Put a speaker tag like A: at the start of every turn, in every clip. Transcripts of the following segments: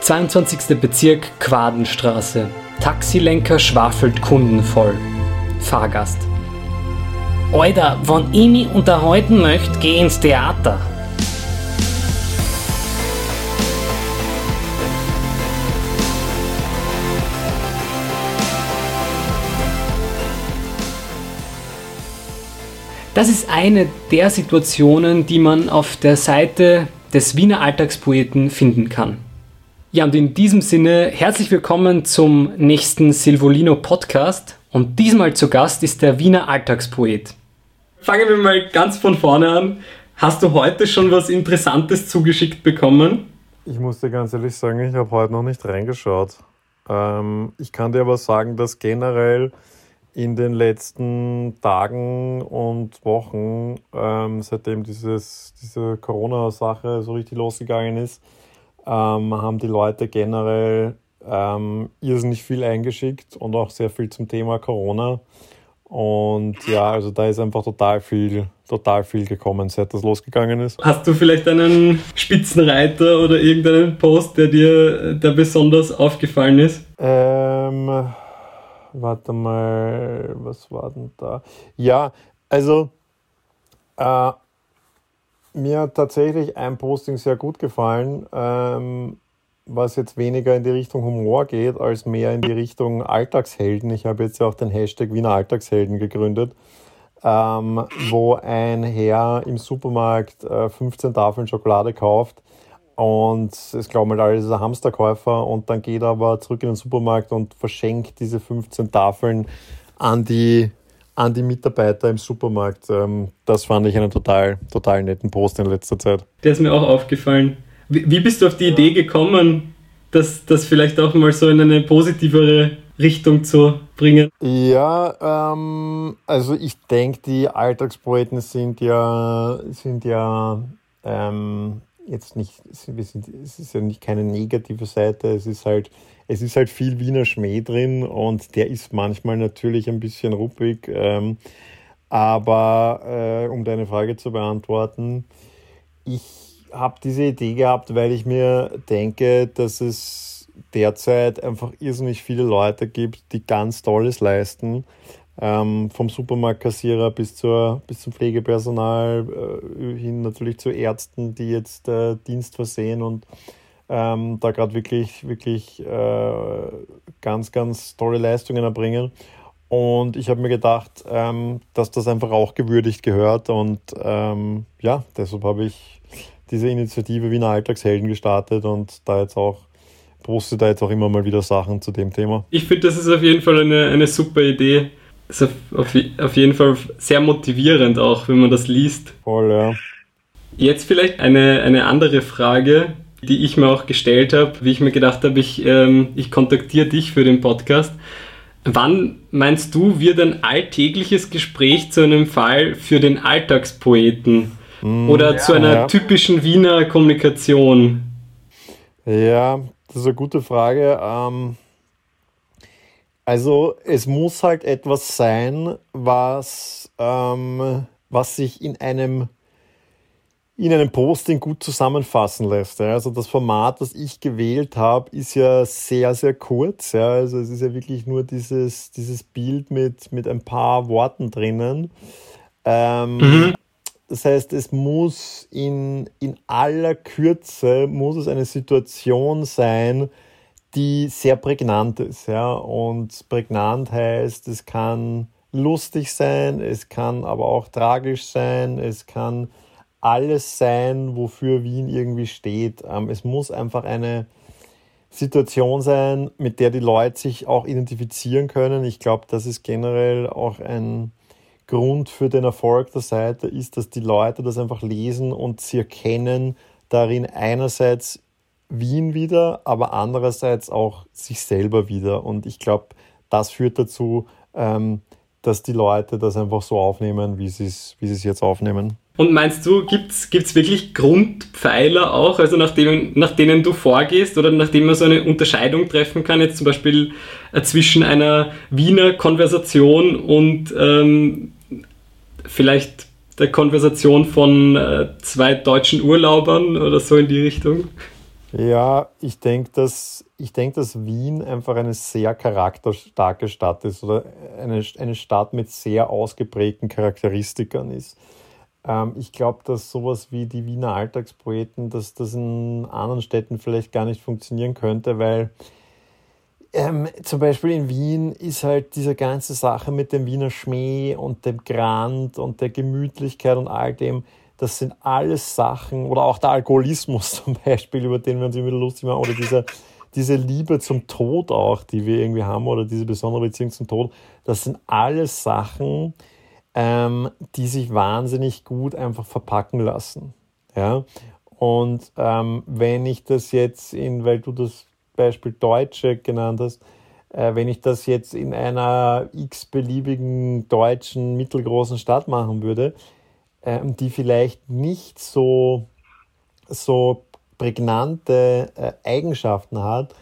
A: 22. Bezirk Quadenstraße. Taxilenker schwafelt kundenvoll. Fahrgast.
B: Alter, wenn ich mich unterhalten möchte, geh ins Theater.
A: Das ist eine der Situationen, die man auf der Seite des Wiener Alltagspoeten finden kann. Ja, und in diesem Sinne herzlich willkommen zum nächsten Silvolino Podcast. Und diesmal zu Gast ist der Wiener Alltagspoet. Fangen wir mal ganz von vorne an. Hast du heute schon was Interessantes zugeschickt bekommen?
C: Ich muss dir ganz ehrlich sagen, ich habe heute noch nicht reingeschaut. Ähm, ich kann dir aber sagen, dass generell in den letzten Tagen und Wochen, ähm, seitdem dieses, diese Corona-Sache so richtig losgegangen ist, ähm, haben die Leute generell ähm, irrsinnig viel eingeschickt und auch sehr viel zum Thema Corona. Und ja, also da ist einfach total viel, total viel gekommen, seit das losgegangen ist.
A: Hast du vielleicht einen Spitzenreiter oder irgendeinen Post, der dir der besonders aufgefallen ist?
C: Ähm, Warte mal, was war denn da? Ja, also äh, mir hat tatsächlich ein Posting sehr gut gefallen, ähm, was jetzt weniger in die Richtung Humor geht, als mehr in die Richtung Alltagshelden. Ich habe jetzt ja auch den Hashtag Wiener Alltagshelden gegründet, ähm, wo ein Herr im Supermarkt äh, 15 Tafeln Schokolade kauft und es glauben halt alle, ist ein Hamsterkäufer und dann geht er aber zurück in den Supermarkt und verschenkt diese 15 Tafeln an die, an die Mitarbeiter im Supermarkt. Ähm, das fand ich einen total, total netten Post in letzter Zeit.
A: Der ist mir auch aufgefallen. Wie, wie bist du auf die Idee gekommen, das, das vielleicht auch mal so in eine positivere Richtung zu bringen?
C: Ja, ähm, also ich denke, die Alltagspoeten sind ja, sind ja ähm, jetzt nicht, es ist ja nicht keine negative Seite, es ist halt, es ist halt viel Wiener Schmäh drin und der ist manchmal natürlich ein bisschen ruppig. Ähm, aber äh, um deine Frage zu beantworten, ich habe diese Idee gehabt, weil ich mir denke, dass es derzeit einfach irrsinnig viele Leute gibt, die ganz Tolles leisten ähm, vom Supermarktkassierer bis, zur, bis zum Pflegepersonal äh, hin natürlich zu Ärzten, die jetzt äh, Dienst versehen und ähm, da gerade wirklich, wirklich äh, ganz, ganz tolle Leistungen erbringen. Und ich habe mir gedacht, ähm, dass das einfach auch gewürdigt gehört. Und ähm, ja, deshalb habe ich diese Initiative Wiener Alltagshelden gestartet und da jetzt auch poste da jetzt auch immer mal wieder Sachen zu dem Thema.
A: Ich finde, das ist auf jeden Fall eine, eine super Idee ist auf, auf, auf jeden Fall sehr motivierend auch, wenn man das liest.
C: Voll, ja.
A: Jetzt vielleicht eine, eine andere Frage, die ich mir auch gestellt habe, wie ich mir gedacht habe, ich, ähm, ich kontaktiere dich für den Podcast. Wann meinst du, wird ein alltägliches Gespräch zu einem Fall für den Alltagspoeten mm, oder ja, zu einer ja. typischen Wiener Kommunikation?
C: Ja, das ist eine gute Frage. Ähm also es muss halt etwas sein, was, ähm, was sich in einem, in einem Posting gut zusammenfassen lässt. Ja. Also das Format, das ich gewählt habe, ist ja sehr, sehr kurz. Ja. Also es ist ja wirklich nur dieses, dieses Bild mit, mit ein paar Worten drinnen. Ähm, mhm. Das heißt, es muss in, in aller Kürze, muss es eine Situation sein, die sehr prägnant ist. Ja? Und prägnant heißt, es kann lustig sein, es kann aber auch tragisch sein, es kann alles sein, wofür Wien irgendwie steht. Ähm, es muss einfach eine Situation sein, mit der die Leute sich auch identifizieren können. Ich glaube, das ist generell auch ein Grund für den Erfolg der Seite, ist, dass die Leute das einfach lesen und sie erkennen darin einerseits Wien wieder, aber andererseits auch sich selber wieder. Und ich glaube, das führt dazu, ähm, dass die Leute das einfach so aufnehmen, wie sie es wie es jetzt aufnehmen.
A: Und meinst du, gibt es wirklich Grundpfeiler auch, also nach denen, nach denen du vorgehst oder nachdem man so eine Unterscheidung treffen kann, jetzt zum Beispiel äh, zwischen einer Wiener Konversation und ähm, vielleicht der Konversation von äh, zwei deutschen Urlaubern oder so in die Richtung?
C: Ja, ich denke, dass, denk, dass Wien einfach eine sehr charakterstarke Stadt ist oder eine, eine Stadt mit sehr ausgeprägten Charakteristikern ist. Ähm, ich glaube, dass sowas wie die Wiener Alltagspoeten, dass das in anderen Städten vielleicht gar nicht funktionieren könnte, weil ähm, zum Beispiel in Wien ist halt diese ganze Sache mit dem Wiener Schmäh und dem Grand und der Gemütlichkeit und all dem, das sind alles Sachen, oder auch der Alkoholismus zum Beispiel, über den wir uns immer lustig machen, oder diese, diese Liebe zum Tod auch, die wir irgendwie haben, oder diese besondere Beziehung zum Tod, das sind alles Sachen, ähm, die sich wahnsinnig gut einfach verpacken lassen. Ja? Und ähm, wenn ich das jetzt in, weil du das Beispiel Deutsche genannt hast, äh, wenn ich das jetzt in einer x-beliebigen deutschen mittelgroßen Stadt machen würde, äh, die vielleicht nicht so, so prägnante äh, Eigenschaften hat,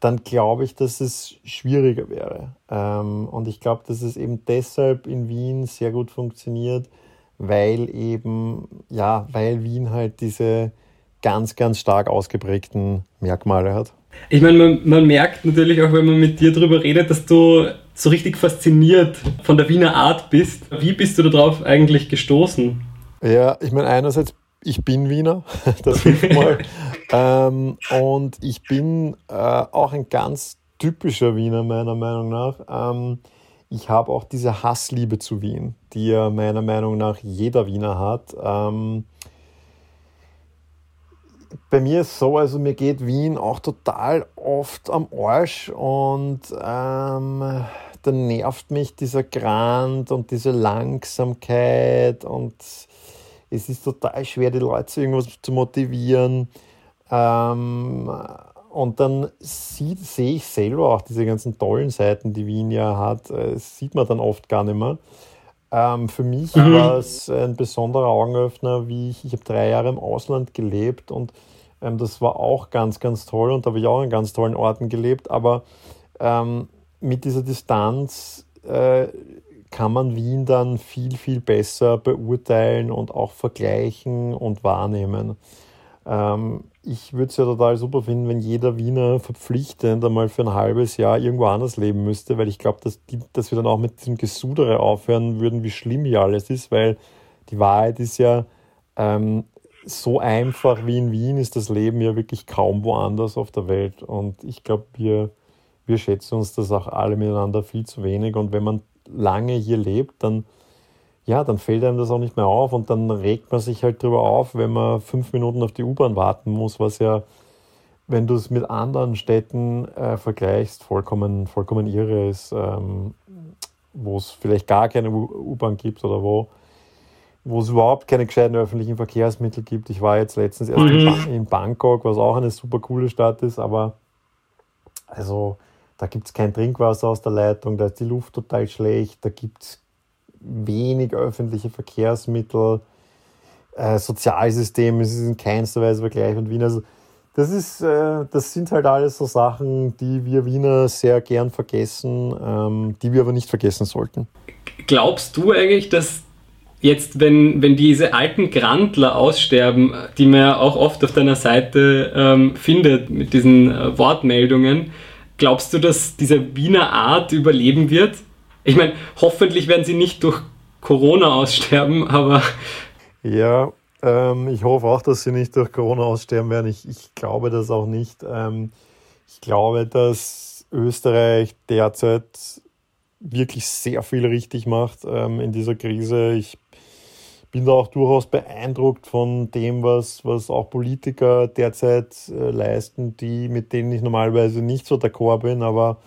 C: dann glaube ich, dass es schwieriger wäre. Ähm, und ich glaube, dass es eben deshalb in Wien sehr gut funktioniert, weil eben, ja, weil Wien halt diese ganz, ganz stark ausgeprägten Merkmale hat.
A: Ich meine, man, man merkt natürlich auch, wenn man mit dir darüber redet, dass du so richtig fasziniert von der Wiener Art bist. Wie bist du darauf eigentlich gestoßen?
C: Ja, ich meine, einerseits ich bin Wiener, das hilft mal. ähm, und ich bin äh, auch ein ganz typischer Wiener, meiner Meinung nach. Ähm, ich habe auch diese Hassliebe zu Wien, die ja meiner Meinung nach jeder Wiener hat. Ähm, bei mir ist so, also mir geht Wien auch total oft am Arsch und ähm, dann nervt mich dieser Grand und diese Langsamkeit und es ist total schwer, die Leute zu irgendwas zu motivieren. Ähm, und dann sehe ich selber auch diese ganzen tollen Seiten, die Wien ja hat. Das sieht man dann oft gar nicht mehr. Ähm, für mich mhm. war es ein besonderer Augenöffner, wie ich, ich habe drei Jahre im Ausland gelebt und ähm, das war auch ganz, ganz toll und da habe ich auch an ganz tollen Orten gelebt. Aber ähm, mit dieser Distanz äh, kann man Wien dann viel, viel besser beurteilen und auch vergleichen und wahrnehmen. Ähm, ich würde es ja total super finden, wenn jeder Wiener verpflichtend einmal für ein halbes Jahr irgendwo anders leben müsste, weil ich glaube, dass, dass wir dann auch mit diesem Gesudere aufhören würden, wie schlimm hier alles ist, weil die Wahrheit ist ja, ähm, so einfach wie in Wien ist das Leben ja wirklich kaum woanders auf der Welt. Und ich glaube, wir, wir schätzen uns das auch alle miteinander viel zu wenig. Und wenn man lange hier lebt, dann, ja, dann fällt einem das auch nicht mehr auf und dann regt man sich halt drüber auf, wenn man fünf Minuten auf die U-Bahn warten muss, was ja, wenn du es mit anderen Städten äh, vergleichst, vollkommen, vollkommen irre ist, ähm, wo es vielleicht gar keine U-Bahn gibt oder wo wo es überhaupt keine gescheiten öffentlichen Verkehrsmittel gibt. Ich war jetzt letztens erst mhm. in Bangkok, was auch eine super coole Stadt ist, aber also da gibt es kein Trinkwasser aus der Leitung, da ist die Luft total schlecht, da gibt es wenig öffentliche Verkehrsmittel, äh, Sozialsystem ist in keinster Weise vergleichbar mit Wien. Also das, ist, äh, das sind halt alles so Sachen, die wir Wiener sehr gern vergessen, ähm, die wir aber nicht vergessen sollten.
A: Glaubst du eigentlich, dass jetzt, wenn, wenn diese alten Grandler aussterben, die man ja auch oft auf deiner Seite ähm, findet mit diesen äh, Wortmeldungen, Glaubst du, dass diese Wiener Art überleben wird? Ich meine, hoffentlich werden sie nicht durch Corona aussterben, aber.
C: Ja, ähm, ich hoffe auch, dass sie nicht durch Corona aussterben werden. Ich, ich glaube das auch nicht. Ähm, ich glaube, dass Österreich derzeit wirklich sehr viel richtig macht ähm, in dieser Krise. Ich bin da auch durchaus beeindruckt von dem, was, was auch Politiker derzeit äh, leisten, die, mit denen ich normalerweise nicht so d'accord bin. Aber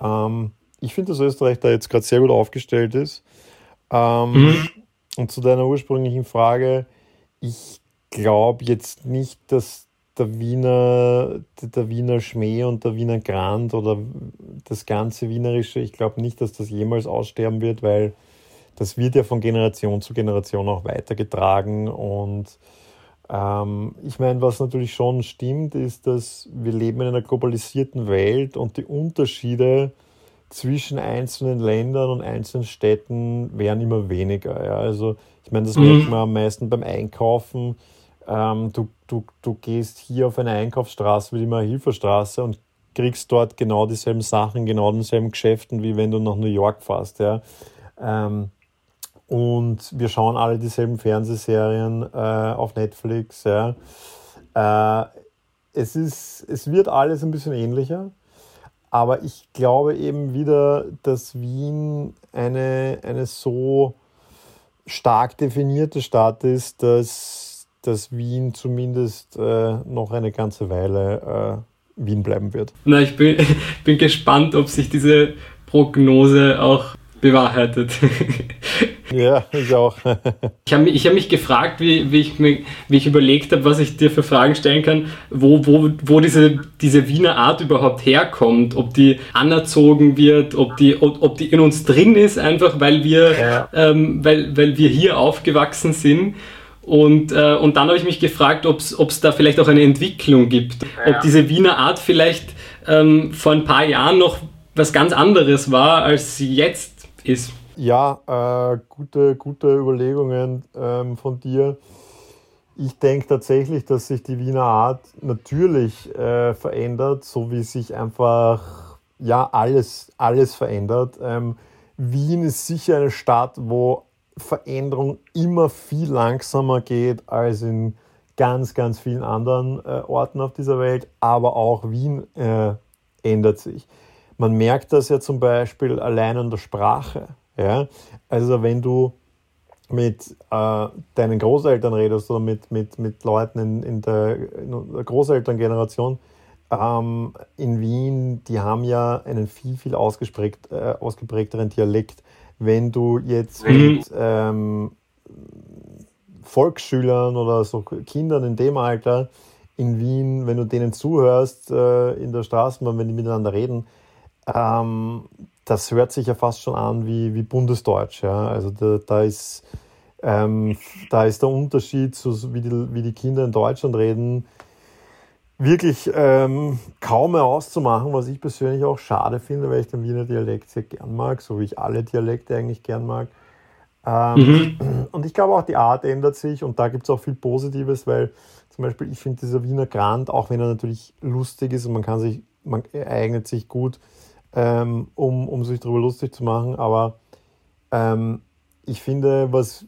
C: ähm, ich finde, dass Österreich da jetzt gerade sehr gut aufgestellt ist. Ähm, mhm. Und zu deiner ursprünglichen Frage, ich glaube jetzt nicht, dass der Wiener, der Wiener Schmäh und der Wiener Grand oder das ganze Wienerische, ich glaube nicht, dass das jemals aussterben wird, weil das wird ja von Generation zu Generation auch weitergetragen. Und ähm, ich meine, was natürlich schon stimmt, ist, dass wir leben in einer globalisierten Welt und die Unterschiede zwischen einzelnen Ländern und einzelnen Städten werden immer weniger. Ja. Also ich meine, das mhm. merkt man am meisten beim Einkaufen. ähm, du, du, du gehst hier auf eine Einkaufsstraße wie die Mahilferstraße und kriegst dort genau dieselben Sachen, genau denselben Geschäften, wie wenn du nach New York fährst. Ja. Ähm, und wir schauen alle dieselben Fernsehserien äh, auf Netflix. Ja. Äh, es, ist, es wird alles ein bisschen ähnlicher, aber ich glaube eben wieder, dass Wien eine, eine so stark definierte Stadt ist, dass, dass Wien zumindest äh, noch eine ganze Weile äh, Wien bleiben wird.
A: Na, ich bin, bin gespannt, ob sich diese Prognose auch bewahrheitet.
C: Ja, ich auch.
A: ich habe mich, hab mich gefragt, wie, wie, ich, wie ich überlegt habe, was ich dir für Fragen stellen kann, wo, wo, wo diese, diese Wiener Art überhaupt herkommt, ob die anerzogen wird, ob die, ob, ob die in uns drin ist, einfach weil wir, ja. ähm, weil, weil wir hier aufgewachsen sind. Und, äh, und dann habe ich mich gefragt, ob es da vielleicht auch eine Entwicklung gibt. Ja. Ob diese Wiener Art vielleicht ähm, vor ein paar Jahren noch was ganz anderes war, als sie jetzt ist.
C: Ja, äh, gute, gute Überlegungen ähm, von dir. Ich denke tatsächlich, dass sich die Wiener Art natürlich äh, verändert, so wie sich einfach ja alles, alles verändert. Ähm, Wien ist sicher eine Stadt, wo Veränderung immer viel langsamer geht als in ganz, ganz vielen anderen äh, Orten auf dieser Welt, aber auch Wien äh, ändert sich. Man merkt das ja zum Beispiel allein an der Sprache. Ja? Also wenn du mit äh, deinen Großeltern redest oder mit, mit, mit Leuten in, in, der, in der Großelterngeneration ähm, in Wien, die haben ja einen viel, viel ausgeprägt, äh, ausgeprägteren Dialekt wenn du jetzt mhm. mit ähm, Volksschülern oder so Kindern in dem Alter in Wien, wenn du denen zuhörst äh, in der Straßenbahn, wenn die miteinander reden, ähm, das hört sich ja fast schon an wie, wie Bundesdeutsch. Ja? Also da, da ist, ähm, da ist der Unterschied, zu, wie, die, wie die Kinder in Deutschland reden, wirklich ähm, kaum mehr auszumachen, was ich persönlich auch schade finde, weil ich den Wiener Dialekt sehr gern mag, so wie ich alle Dialekte eigentlich gern mag. Ähm, mhm. Und ich glaube auch, die Art ändert sich und da gibt es auch viel Positives, weil zum Beispiel ich finde dieser Wiener Grand, auch wenn er natürlich lustig ist und man kann sich, man eignet sich gut, ähm, um, um sich darüber lustig zu machen, aber ähm, ich finde, was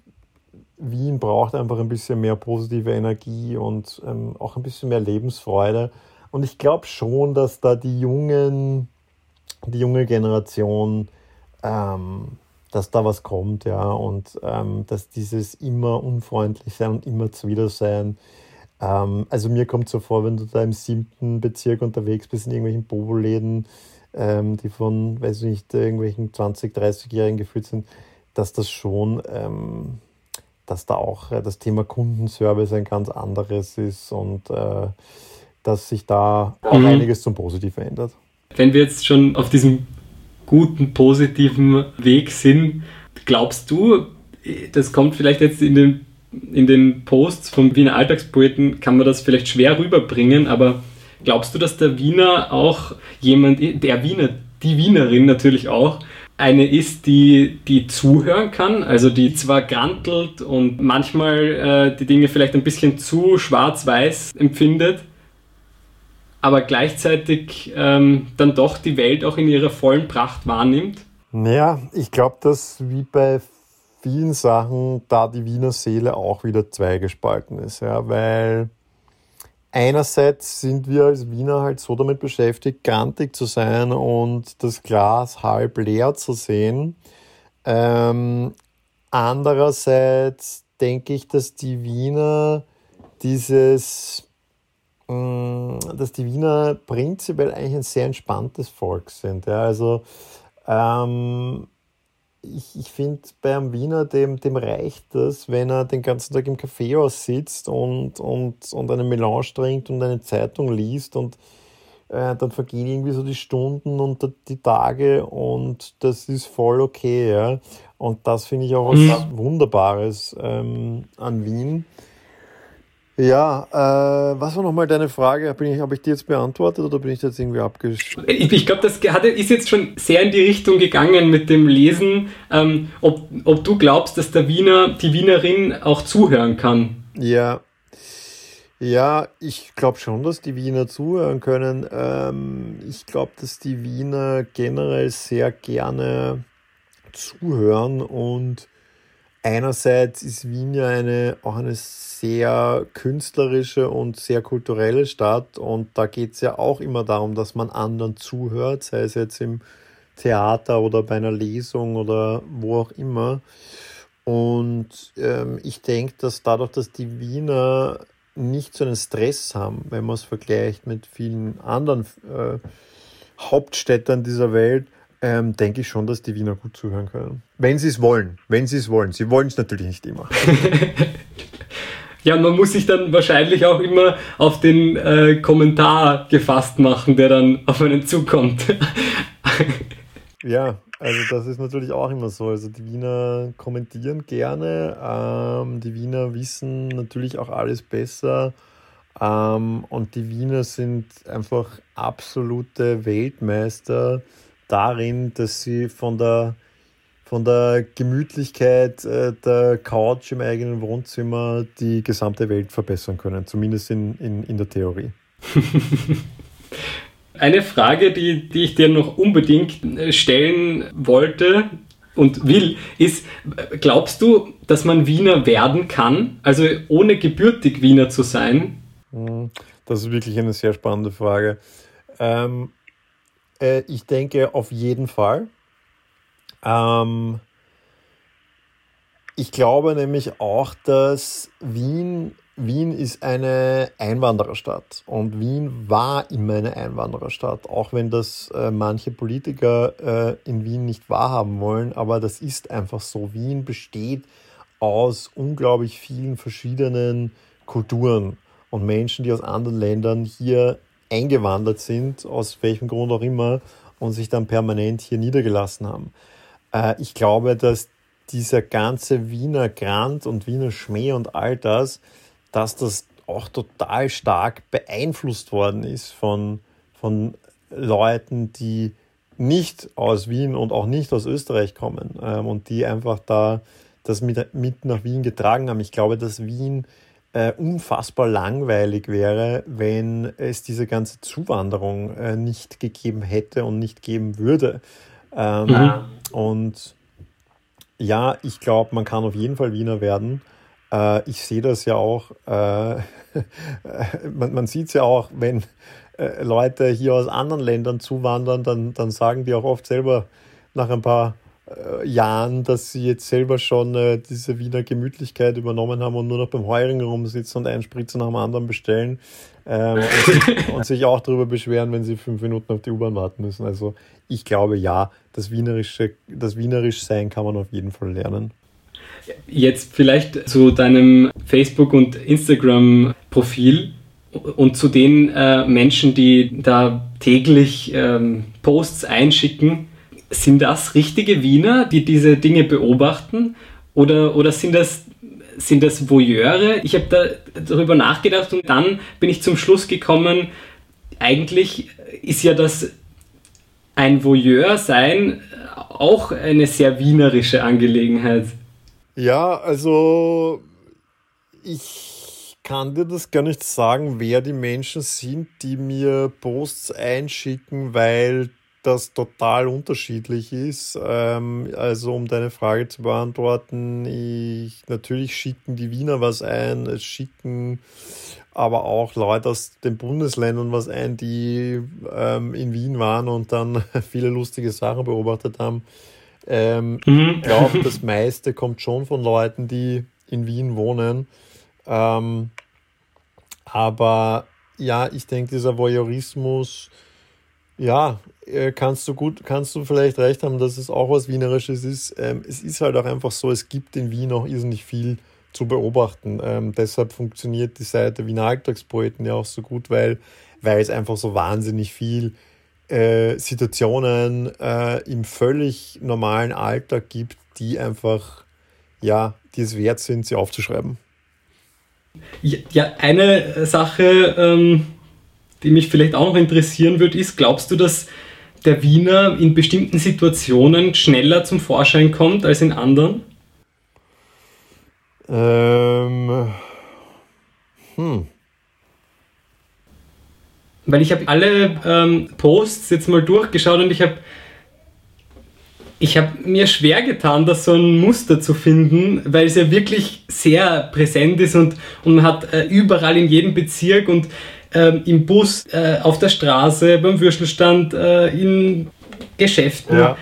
C: Wien braucht einfach ein bisschen mehr positive Energie und ähm, auch ein bisschen mehr Lebensfreude. Und ich glaube schon, dass da die jungen, die junge Generation, ähm, dass da was kommt, ja, und ähm, dass dieses immer unfreundlich sein und immer zuwider sein. Ähm, also mir kommt so vor, wenn du da im siebten Bezirk unterwegs bist in irgendwelchen Bobo-Läden, ähm, die von, weiß ich nicht, irgendwelchen 20, 30-Jährigen geführt sind, dass das schon ähm, dass da auch äh, das Thema Kundenservice ein ganz anderes ist und äh, dass sich da auch mhm. einiges zum Positiven ändert.
A: Wenn wir jetzt schon auf diesem guten, positiven Weg sind, glaubst du, das kommt vielleicht jetzt in den, in den Posts vom Wiener Alltagspoeten, kann man das vielleicht schwer rüberbringen, aber glaubst du, dass der Wiener auch jemand, der Wiener, die Wienerin natürlich auch, eine ist, die, die zuhören kann, also die zwar grantelt und manchmal äh, die Dinge vielleicht ein bisschen zu schwarz-weiß empfindet, aber gleichzeitig ähm, dann doch die Welt auch in ihrer vollen Pracht wahrnimmt.
C: Naja, ich glaube, dass wie bei vielen Sachen da die Wiener Seele auch wieder zweigespalten ist, ja, weil einerseits sind wir als Wiener halt so damit beschäftigt, grantig zu sein und das Glas halb leer zu sehen. Ähm, andererseits denke ich, dass die Wiener dieses, mh, mm, dass die Wiener prinzipiell eigentlich ein sehr entspanntes Volk sind. Ja, also ähm, ich, ich finde, bei einem Wiener, dem, dem reicht das, wenn er den ganzen Tag im Kaffeehaus sitzt und, und, und eine Melange trinkt und eine Zeitung liest und äh, dann vergehen irgendwie so die Stunden und die Tage und das ist voll okay. Ja? Und das finde ich auch was mhm. Wunderbares ähm, an Wien. Ja, äh, was war nochmal deine Frage? Habe ich, hab ich die jetzt beantwortet oder bin ich jetzt irgendwie abgeschlossen?
A: Ich, ich glaube, das hat, ist jetzt schon sehr in die Richtung gegangen mit dem Lesen, ähm, ob, ob du glaubst, dass der Wiener, die Wienerin auch zuhören kann.
C: Ja. Ja, ich glaube schon, dass die Wiener zuhören können. Ähm, ich glaube, dass die Wiener generell sehr gerne zuhören und einerseits ist Wien ja eine, auch eine sehr künstlerische und sehr kulturelle Stadt und da geht es ja auch immer darum, dass man anderen zuhört, sei es jetzt im Theater oder bei einer Lesung oder wo auch immer. Und ähm, ich denke, dass dadurch, dass die Wiener nicht so einen Stress haben, wenn man es vergleicht mit vielen anderen äh, Hauptstädtern dieser Welt, ähm, denke ich schon, dass die Wiener gut zuhören können. Wenn sie es wollen. Wenn sie es wollen. Sie wollen es natürlich nicht immer.
A: ja, man muss sich dann wahrscheinlich auch immer auf den äh, Kommentar gefasst machen, der dann auf einen zukommt.
C: ja, also das ist natürlich auch immer so. Also die Wiener kommentieren gerne, ähm, die Wiener wissen natürlich auch alles besser ähm, und die Wiener sind einfach absolute Weltmeister darin, dass sie von der, von der Gemütlichkeit äh, der Couch im eigenen Wohnzimmer die gesamte Welt verbessern können, zumindest in, in, in der Theorie.
A: Eine Frage, die, die ich dir noch unbedingt äh, stellen wollte und will, ist, glaubst du, dass man Wiener werden kann, also ohne gebürtig Wiener zu sein?
C: Hm, das ist wirklich eine sehr spannende Frage. Ähm, äh, ich denke auf jeden Fall. Ähm, ich glaube nämlich auch, dass Wien Wien ist eine Einwandererstadt und Wien war immer eine Einwandererstadt, auch wenn das äh, manche Politiker äh, in Wien nicht wahrhaben wollen, aber das ist einfach so. Wien besteht aus unglaublich vielen verschiedenen Kulturen und Menschen, die aus anderen Ländern hier eingewandert sind, aus welchem Grund auch immer, und sich dann permanent hier niedergelassen haben. Äh, ich glaube, dass dieser ganze Wiener Grand und Wiener Schmäh und all das, dass das auch total stark beeinflusst worden ist von, von Leuten, die nicht aus Wien und auch nicht aus Österreich kommen ähm, und die einfach da das mit, mit nach Wien getragen haben. Ich glaube, dass Wien äh, unfassbar langweilig wäre, wenn es diese ganze Zuwanderung äh, nicht gegeben hätte und nicht geben würde. Ähm, mhm. Und ja, ich glaube, man kann auf jeden Fall Wiener werden. Äh, ich sehe das ja auch, äh, man, man sieht es ja auch, wenn äh, Leute hier aus anderen Ländern zuwandern, dann, dann sagen die auch oft selber nach ein paar äh, Jahren, dass sie jetzt selber schon äh, diese Wiener Gemütlichkeit übernommen haben und nur noch beim Heuring rumsitzen und einen Spritzer nach dem anderen bestellen ähm, und, und, sich auch darüber beschweren, wenn sie fünf Minuten auf die U-Bahn warten müssen. Also ich glaube ja, das Wienerische, das Wienerisch sein kann man auf jeden Fall lernen.
A: Jetzt vielleicht zu deinem Facebook- und Instagram-Profil und zu den äh, Menschen, die da täglich ähm, Posts einschicken. Sind das richtige Wiener, die diese Dinge beobachten? Oder, oder sind, das, sind das Voyeure? Ich habe da darüber nachgedacht und dann bin ich zum Schluss gekommen, eigentlich ist ja das ein Voyeur sein auch eine sehr wienerische Angelegenheit.
C: Ja, also ich kann dir das gar nicht sagen, wer die Menschen sind, die mir Posts einschicken, weil das total unterschiedlich ist. Ähm, also um deine Frage zu beantworten, ich natürlich schicken die Wiener was ein, es schicken aber auch Leute aus den Bundesländern was ein, die ähm, in Wien waren und dann viele lustige Sachen beobachtet haben. Ähm, mhm. Ich glaube, das meiste kommt schon von Leuten, die in Wien wohnen. Ähm, aber ja, ich denke, dieser Voyeurismus, ja, äh, kannst du gut, kannst du vielleicht recht haben, dass es auch was Wienerisches ist. Ähm, es ist halt auch einfach so, es gibt in Wien auch irrsinnig viel zu beobachten. Ähm, deshalb funktioniert die Seite Wiener Alltagspoeten ja auch so gut, weil, weil es einfach so wahnsinnig viel äh, Situationen äh, im völlig normalen Alltag gibt, die einfach, ja, die es wert sind, sie aufzuschreiben.
A: Ja, eine Sache, ähm, die mich vielleicht auch noch interessieren würde, ist, glaubst du, dass der Wiener in bestimmten Situationen schneller zum Vorschein kommt als in anderen?
C: Ähm, hm.
A: weil ich habe alle ähm, Posts jetzt mal durchgeschaut und ich habe ich habe mir schwer getan, da so ein Muster zu finden, weil es ja wirklich sehr präsent ist und, und man hat äh, überall in jedem Bezirk und ähm, im Bus, äh, auf der Straße, beim Würstelstand, äh, in Geschäften. Ja.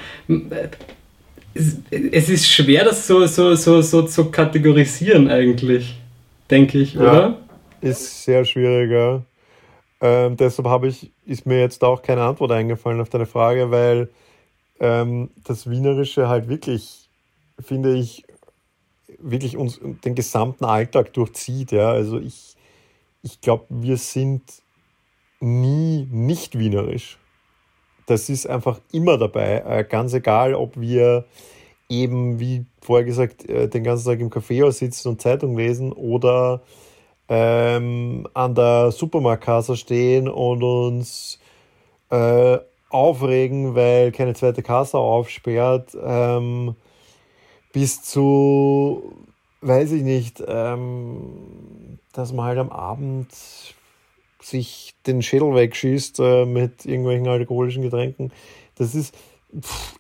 A: Es, es, ist schwer, das so, so, so, so zu kategorisieren eigentlich, denke ich, ja, oder?
C: Ist sehr schwieriger. Ähm, deshalb habe ich, ist mir jetzt auch keine Antwort eingefallen auf deine Frage, weil ähm, das Wienerische halt wirklich, finde ich, wirklich uns den gesamten Alltag durchzieht. Ja? Also ich, ich glaube, wir sind nie nicht wienerisch. Das ist einfach immer dabei, äh, ganz egal, ob wir eben, wie vorher gesagt, äh, den ganzen Tag im Café sitzen und Zeitung lesen oder ähm, an der Supermarktkasse stehen und uns äh, aufregen, weil keine zweite Kasse aufsperrt, ähm, bis zu, weiß ich nicht, ähm, dass man halt am Abend sich den Schädel wegschießt äh, mit irgendwelchen alkoholischen Getränken. Das ist, pff,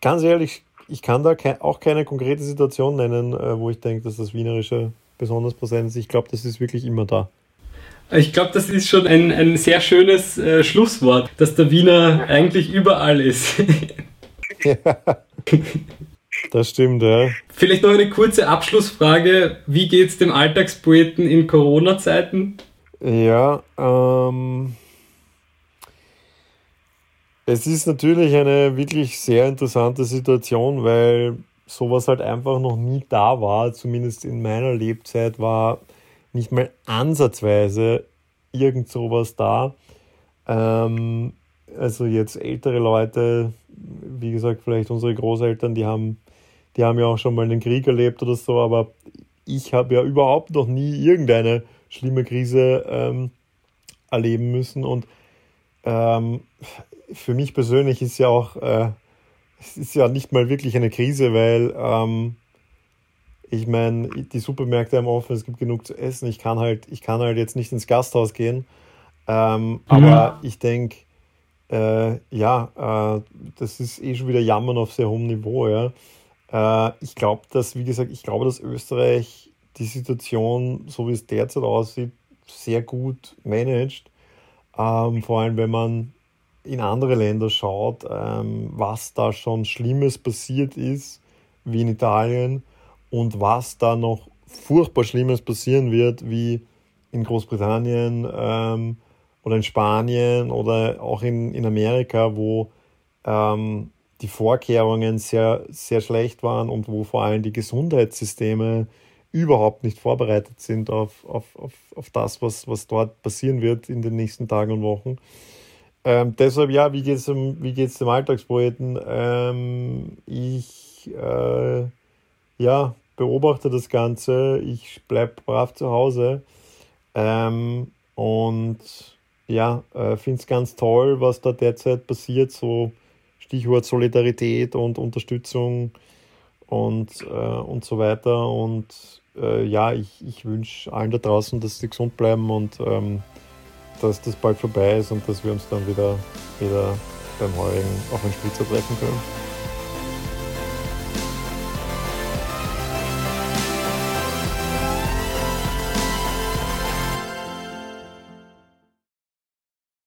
C: ganz ehrlich, ich kann da ke auch keine konkrete Situation nennen, äh, wo ich denke, dass das Wienerische besonders präsent ist. Ich glaube, das ist wirklich immer da.
A: Ich glaube, das ist schon ein, ein sehr schönes äh, Schlusswort, dass der Wiener eigentlich überall ist.
C: ja, das stimmt, ja.
A: Vielleicht noch eine kurze Abschlussfrage. Wie geht es dem Alltagspoeten in Corona-Zeiten?
C: Ja, ähm, es ist natürlich eine wirklich sehr interessante Situation, weil sowas halt einfach noch nie da war, zumindest in meiner Lebzeit war nicht mal ansatzweise irgend sowas da. Ähm, also jetzt ältere Leute, wie gesagt, vielleicht unsere Großeltern, die haben, die haben ja auch schon mal einen Krieg erlebt oder so, aber ich habe ja überhaupt noch nie irgendeine schlimme Krise ähm, erleben müssen. Und ähm, für mich persönlich ist ja auch, äh, es ist ja nicht mal wirklich eine Krise, weil ähm, ich meine, die Supermärkte haben offen, es gibt genug zu essen. Ich kann halt, ich kann halt jetzt nicht ins Gasthaus gehen. Ähm, mhm. Aber ich denke, äh, ja, äh, das ist eh schon wieder Jammern auf sehr hohem Niveau. Ja. Äh, ich glaube, dass, wie gesagt, ich glaube, dass Österreich die Situation, so wie es derzeit aussieht, sehr gut managt. Ähm, vor allem, wenn man in andere Länder schaut, ähm, was da schon Schlimmes passiert ist, wie in Italien und was da noch furchtbar Schlimmes passieren wird, wie in Großbritannien ähm, oder in Spanien oder auch in, in Amerika, wo ähm, die Vorkehrungen sehr, sehr schlecht waren und wo vor allem die Gesundheitssysteme überhaupt nicht vorbereitet sind auf, auf, auf, auf das, was, was dort passieren wird in den nächsten Tagen und Wochen. Ähm, deshalb, ja, wie geht es dem, dem Alltagspoeten? Ähm, ich, äh, ja, beobachte das Ganze, ich bleibe brav zu Hause ähm, und ja, äh, finde es ganz toll, was da derzeit passiert, so Stichwort Solidarität und Unterstützung und, äh, und so weiter. Und äh, ja, ich, ich wünsche allen da draußen, dass sie gesund bleiben und ähm, dass das bald vorbei ist und dass wir uns dann wieder, wieder beim Heurigen auf ein Spitzer treffen können.